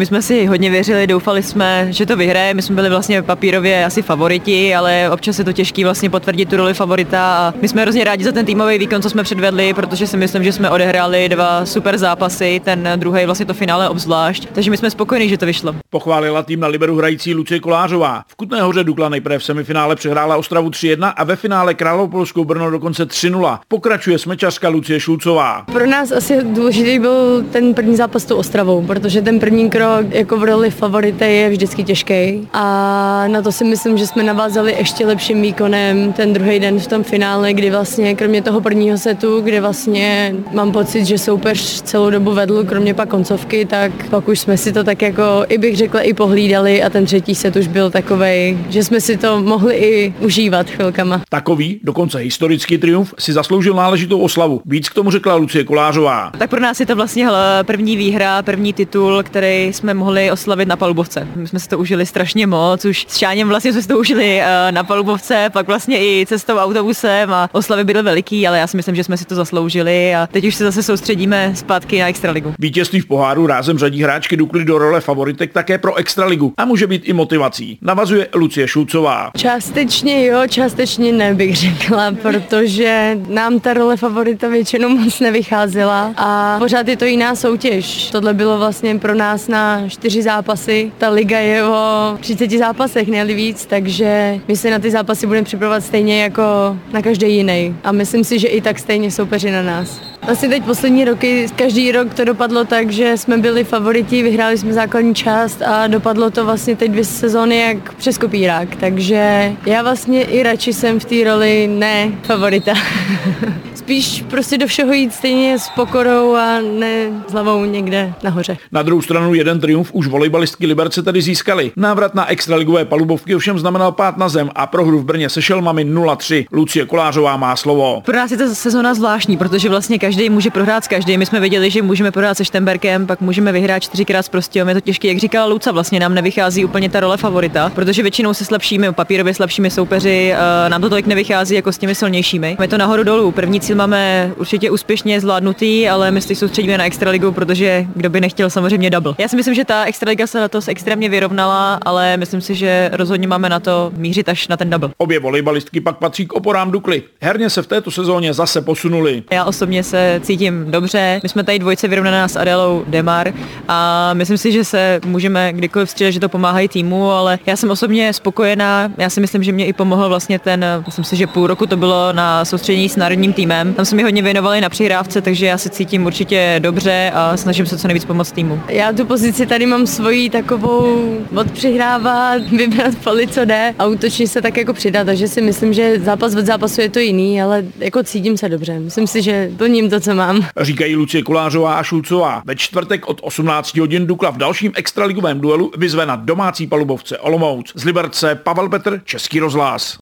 My jsme si hodně věřili, doufali jsme, že to vyhraje. My jsme byli vlastně papírově asi favoriti, ale občas je to těžké vlastně potvrdit tu roli favorita. A my jsme hrozně rádi za ten týmový výkon, co jsme předvedli, protože si myslím, že jsme odehráli dva super zápasy, ten druhý vlastně to finále obzvlášť. Takže my jsme spokojení, že to vyšlo. Pochválila tým na Liberu hrající Lucie Kolářová. V Kutné hoře Dukla nejprve v semifinále přehrála Ostravu 3-1 a ve finále Královopolskou Brno dokonce 3-0. Pokračuje smečařka Lucie Šulcová. Pro nás asi důležitý byl ten první zápas s tou Ostravou, protože ten první krok jako v roli favority je vždycky těžký. A na to si myslím, že jsme navázali ještě lepším výkonem ten druhý den v tom finále, kdy vlastně kromě toho prvního setu, kde vlastně mám pocit, že soupeř celou dobu vedl, kromě pak koncovky, tak pak už jsme si to tak jako, i bych řekla, i pohlídali a ten třetí set už byl takový, že jsme si to mohli i užívat chvilkama. Takový, dokonce historický triumf, si zasloužil náležitou oslavu. Víc k tomu řekla Lucie Kolářová. Tak pro nás je to vlastně první výhra, první titul, který jsme mohli oslavit na palubovce. My jsme si to užili strašně moc, už s Šáněm vlastně jsme si to užili eh, na palubovce, pak vlastně i cestou autobusem a oslavy byly veliký, ale já si myslím, že jsme si to zasloužili a teď už se zase soustředíme zpátky na Extraligu. Vítězství v poháru rázem řadí hráčky Dukly do role favoritek také pro Extraligu a může být i motivací. Navazuje Lucie Šulcová. Částečně jo, částečně ne, bych řekla, protože nám ta role favorita většinou moc nevycházela a pořád je to jiná soutěž. Tohle bylo vlastně pro nás na čtyři zápasy. Ta liga je o 30 zápasech, ne víc, takže my se na ty zápasy budeme připravovat stejně jako na každý jiný. A myslím si, že i tak stejně soupeři na nás. Vlastně teď poslední roky, každý rok to dopadlo tak, že jsme byli favoriti, vyhráli jsme základní část a dopadlo to vlastně teď dvě sezóny jak přes kopírák, takže já vlastně i radši jsem v té roli ne favorita. Spíš prostě do všeho jít stejně s pokorou a ne s hlavou někde nahoře. Na druhou stranu jeden triumf už volejbalistky Liberce tedy získali. Návrat na extraligové palubovky ovšem znamenal pát na zem a prohru v Brně se Šelmami 0-3. Lucie Kolářová má slovo. Pro nás je ta sezóna zvláštní, protože vlastně každý může prohrát s každým. My jsme věděli, že můžeme prohrát se Štemberkem, pak můžeme vyhrát čtyřikrát s Prostějom. Je to těžké, jak říkala Luca, vlastně nám nevychází úplně ta role favorita, protože většinou se slabšími, papírově slabšími soupeři, eh, nám to tolik nevychází jako s těmi silnějšími. Je to nahoru dolů. První cíl máme určitě úspěšně zvládnutý, ale my se soustředíme na extraligu, protože kdo by nechtěl samozřejmě double. Já si myslím, že ta extraliga se letos extrémně vyrovnala, ale myslím si, že rozhodně máme na to mířit až na ten double. Obě volejbalistky pak patří k oporám Dukly. Herně se v této sezóně zase posunuli. Já osobně se cítím dobře. My jsme tady dvojce vyrovnaná s Adélou Demar a myslím si, že se můžeme kdykoliv střídat, že to pomáhají týmu, ale já jsem osobně spokojená. Já si myslím, že mě i pomohl vlastně ten, myslím si, že půl roku to bylo na soustředění s národním týmem. Tam se mi hodně věnovali na přihrávce, takže já se cítím určitě dobře a snažím se co nejvíc pomoct týmu. Já tu pozici tady mám svoji takovou odpřihrávat, vybrat poli, co jde a útočně se tak jako přidat, takže si myslím, že zápas od zápasu je to jiný, ale jako cítím se dobře. Myslím si, že plním to, co mám. Říkají Lucie Kolářová a Šulcová. Ve čtvrtek od 18 hodin Dukla v dalším extraligovém duelu vyzve na domácí palubovce Olomouc. Z Liberce Pavel Petr, Český rozhlas.